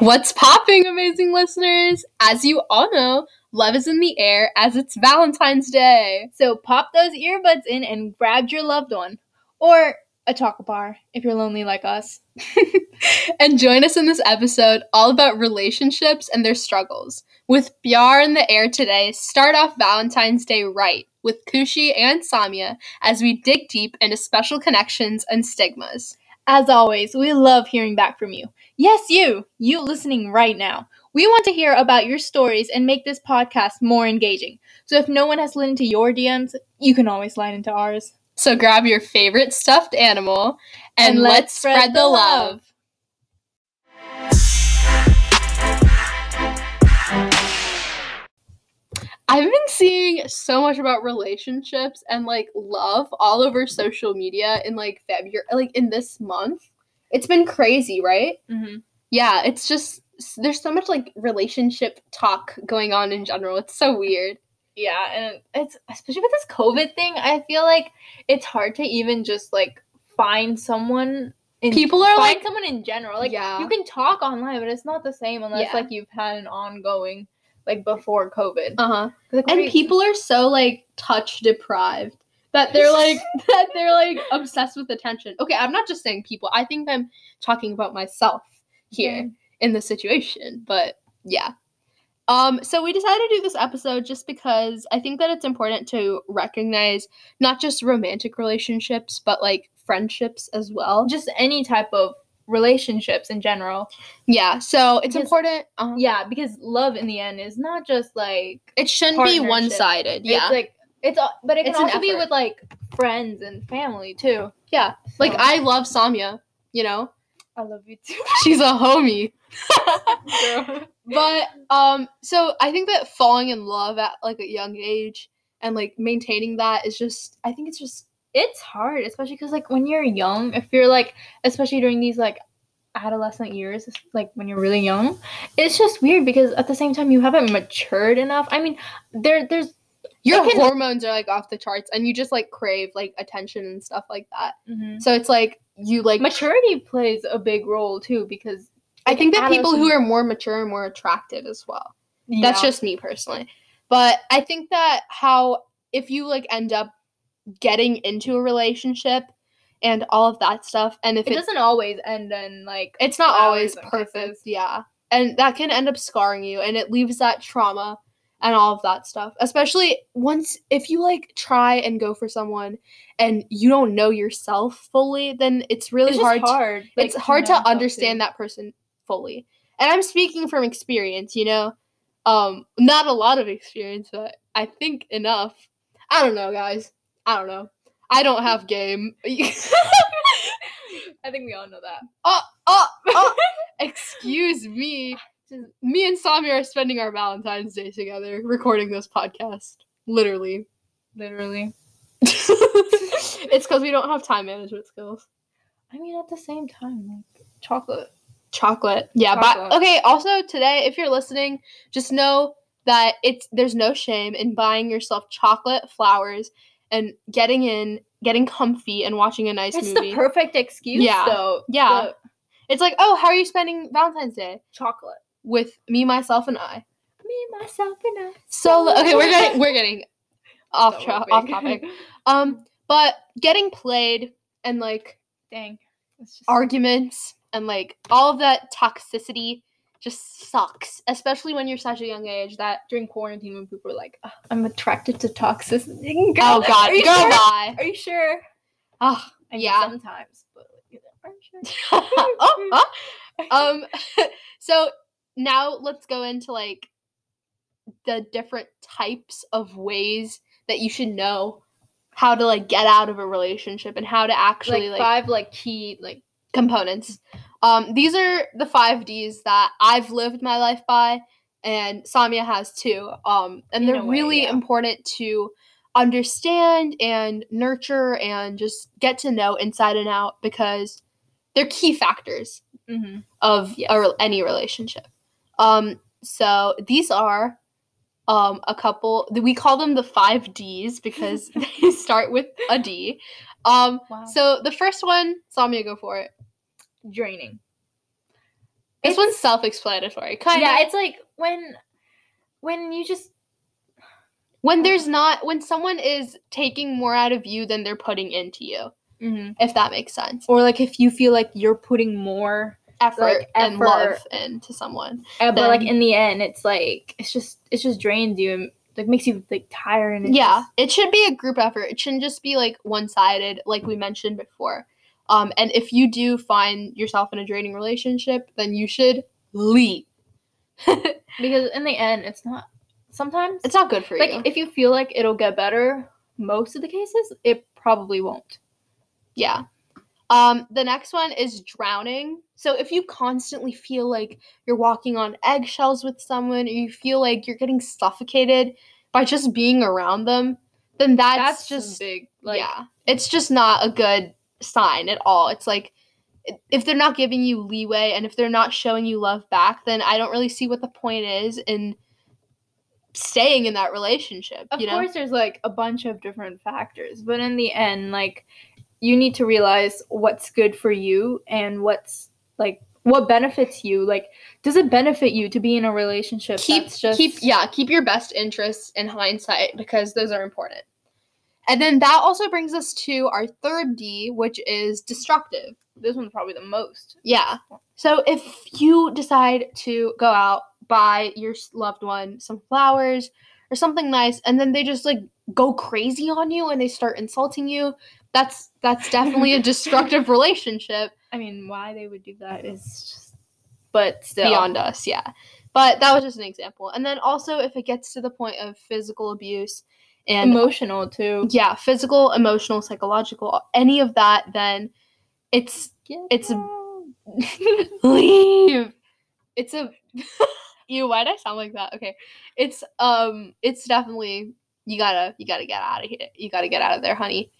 What's popping, amazing listeners? As you all know, love is in the air as it's Valentine's Day. So pop those earbuds in and grab your loved one. Or a chocolate bar if you're lonely like us. and join us in this episode all about relationships and their struggles. With pyaar in the air today, start off Valentine's Day right with Khushi and Samya as we dig deep into special connections and stigmas. As always, we love hearing back from you. Yes, you, you listening right now. We want to hear about your stories and make this podcast more engaging. So if no one has slid into your DMs, you can always slide into ours. So grab your favorite stuffed animal and, And let's, spread, spread the the love. I've been seeing so much about relationships and like love all over social media in like February, like in this month. It's been crazy, right? Mm-hmm. Yeah, it's just there's so much like relationship talk going on in general. It's so weird. Yeah, and it's especially with this COVID thing, I feel like it's hard to even just like find someone. In, People are, like- someone in general. Like Yeah. you can talk online, but it's not the same unless Yeah. like you've had an ongoing like before COVID. Uh-huh. Like, And we- people are so like touch deprived that they're like that they're like obsessed with attention. Okay, I'm not just saying people. I think I'm talking about myself here in the situation, but yeah. Um so we decided to do this episode just because I think that it's important to recognize not just romantic relationships but like friendships as well. just any type of relationships in general. Yeah, so it's Because- important uh, Yeah, because love in the end is not just like it shouldn't be one-sided. Yeah. It's like it's but it can It's also be with like friends and family too. yeah. Like I love Samya, you know. I love you too. She's a homie. But um so i think that falling in love at like a young age and like maintaining that is just i think it's just it's hard, especially because like when you're young, if you're like, especially during these like adolescent years, like when you're really young, it's just weird because at the same time you haven't matured enough. I mean, there there's your can- hormones are like off the charts and you just like crave like attention and stuff like that so it's like you like maturity plays a big role too because i think that people who are more mature are more attractive as well. That's just me personally. But i think that how if you like end up getting into a relationship and all of that stuff and if it it doesn't always end in like it's not always perfect yeah. And that can end up scarring you and it leaves that trauma and all of that stuff. Especially once if you like try and go for someone and you don't know yourself fully then it's really it's hard, hard. to, it's hard to understand that person fully and i'm speaking from experience you know um not a lot of experience but i think enough i don't know guys i don't know i don't have game I think we all know that. oh, oh, oh. Excuse me. Me and Samya are spending our Valentine's Day together, recording this podcast. Literally. Literally. it's because we don't have time management skills. I mean, at the same time, like chocolate. Chocolate. Yeah, Chocolate. but okay, also today, if you're listening, just know that it's there's no shame in buying yourself chocolate, flowers, and getting in, getting comfy and watching a nice It's movie. the perfect excuse, Yeah. though. Yeah. the it's like, oh, how are you spending Valentine's Day? chocolate. With me, myself, and I. Me, myself, and I. So okay, we're getting we're getting off So tra- off topic. Um, but getting played and like Dang. It's just arguments and like all of that toxicity just sucks, especially when you're such a young age. That during quarantine when people were like, "Ugh, I'm attracted to toxicity. oh god, are you go sure? bye. Are you sure? Oh, I mean, Yeah. Sometimes, but like, are you sure? oh, oh. Um, so now let's go into like the different types of ways that you should know how to like get out of a relationship and how to actually like, like five like key like components. Um, these are the five D's that I've lived my life by, and Samya has too. Um, and In they're way, really yeah. important to understand and nurture and just get to know inside and out because they're key factors mm-hmm. of Yes. a, any relationship. Um, so these are um a couple we call them the 5 Ds because they start with a D. Um Wow. so the first one, Samya go for it. Draining. This It's- one's self-explanatory. Kind of yeah, of. it's like when when you just when there's not when someone is taking more out of you than they're putting into you, if that makes sense. or like if you feel like you're putting more Effort Like, and effort. love into someone. uh, but like in the end it's like it's just it's just drains you and like makes you like tired and it's yeah, just- it should be a group effort. It shouldn't just be like one-sided, like we mentioned before. Um, and if you do find yourself in a draining relationship, then you should leave. because in the end it's not sometimes it's not good for like you. Like if you feel like it'll get better most of the cases it probably won't Yeah. Um, the next one is drowning. So if you constantly feel like you're walking on eggshells with someone, or you feel like you're getting suffocated by just being around them, then that's, just big like yeah, it's just not a good sign at all. It's like if they're not giving you leeway and if they're not showing you love back, then I don't really see what the point is in staying in that relationship. of you know? course there's like a bunch of different factors but in the end like you need to realize what's good for you and what's like what benefits you like does it benefit you to be in a relationship keep just keep yeah keep your best interests in hindsight because those are important and then that also brings us to our third d which is destructive. This one's probably the most. Yeah. So if you decide to go out buy your loved one some flowers or something nice and then they just like go crazy on you and they start insulting you that's that's definitely a destructive relationship. I mean why they would do that is just but still. Beyond us yeah. But that was just an example. And then also if it gets to the point of physical abuse and emotional too. Yeah physical emotional psychological any of that then it's It's a- leave. It's a you why did i sound like that? Okay. It's um it's definitely you gotta you gotta get out of here. You gotta get out of there honey.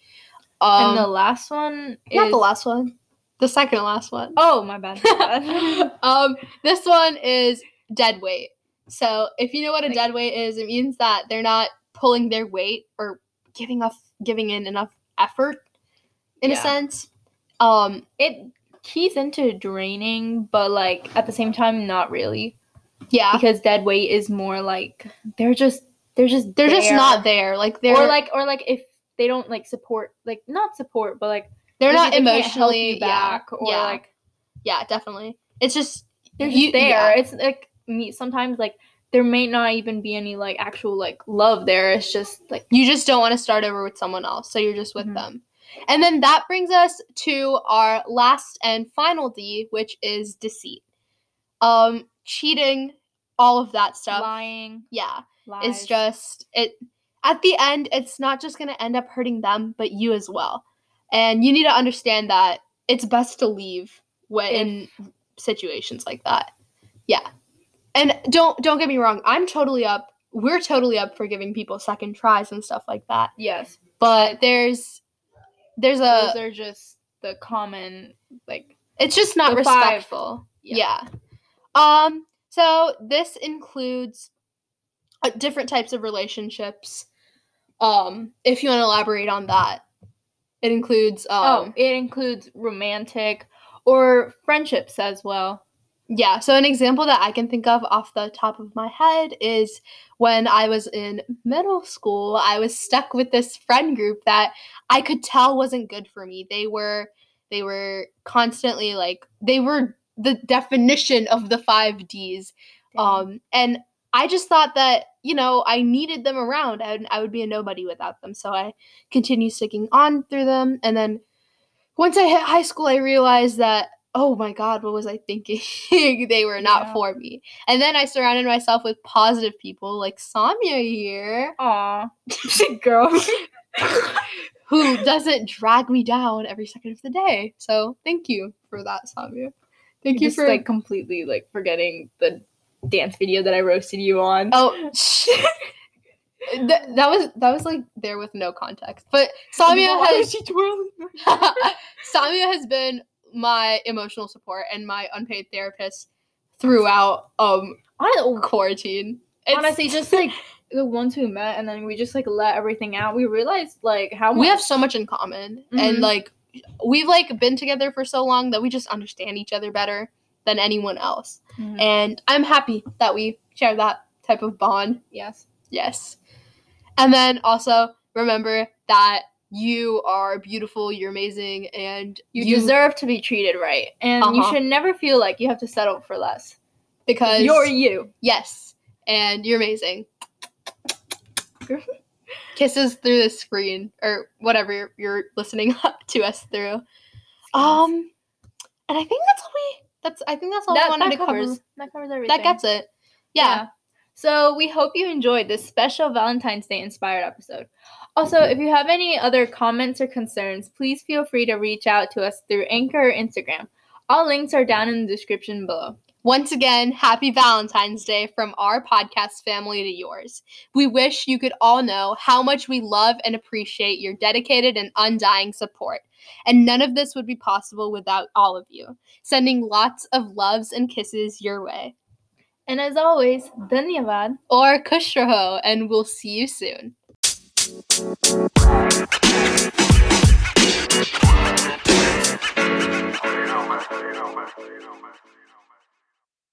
Um and the last one is not the last one. The second last one. Oh my bad, my bad. um, this one is dead weight. So if you know what a Like- dead weight is, it means that they're not pulling their weight or giving off giving in enough effort in a sense. Um, it keys into draining but like at the same time not really yeah, because dead weight is more like they're just they're just they're just not there. Like they're or like or like if they don't like support like not support but like they're not they emotionally back yeah, or yeah, like yeah, definitely. It's just they're just you- there yeah. it's like me sometimes like there may not even be any like actual like love there. It's just like you just don't want to start over with someone else so you're just with Mhm. them. And then that brings us to our last and final d which is deceit. Um cheating all of that stuff. Lying. Yeah. Lies. it's just it at the end it's not just going to end up hurting them but you as well. And you need to understand that it's best to leave when in situations like that. Yeah and don't don't get me wrong i'm totally up we're totally up for giving people second tries and stuff like that. Yes. But there's there's a those are just the common like it's just not respectful. Yeah. yeah. um so this includes uh, different types of relationships. Um if you want to elaborate on that it includes um oh it includes romantic or friendships as well Yeah, so an example that I can think of off the top of my head is when I was in middle school, I was stuck with this friend group that I could tell wasn't good for me. They were they were constantly like they were the definition of the 5 Ds. Um and I just thought that, you know, I needed them around and I would be a nobody without them. So I continued sticking on through them and then once I hit high school I realized that oh my god, what was I thinking? they were not Yeah. for me. And then I surrounded myself with positive people like samya here Aw, girl. who doesn't drag me down every second of the day. So thank you for that, samya Thank you for like completely like forgetting the dance video that I roasted you on. Oh, Th- that was that was like there with no context. But Samya Why has she twirling? Samya has been my emotional support and my unpaid therapist throughout um Hon- quarantine. It's- Honestly, just like the once we met and then we just like let everything out, we realized like how we have so much in common Mhm. and like we've like been together for so long that we just understand each other better than anyone else Mhm. and i'm happy that we share that type of bond yes. yes and then also remember that you are beautiful you're amazing and You, deserve to be treated right. And you Uh-huh. should never feel like you have to settle for less. because You're you. yes and you're amazing kisses through the screen or whatever you're, you're listening to us through um and i think that's all we that's i think that's all that, we wanted that to covers cover that covers everything. that gets it yeah. So we hope you enjoyed this special Valentine's Day inspired episode. Also, if you have any other comments or concerns, please feel free to reach out to us through Anchor or Instagram. All links are down in the description below. Once again, happy Valentine's Day from our podcast family to yours. We wish you could all know how much we love and appreciate your dedicated and undying support. And none of this would be possible without all of you. Sending lots of loves and kisses your way. And as always, Danyavad or Kushraho, and we'll see you soon. Thank you.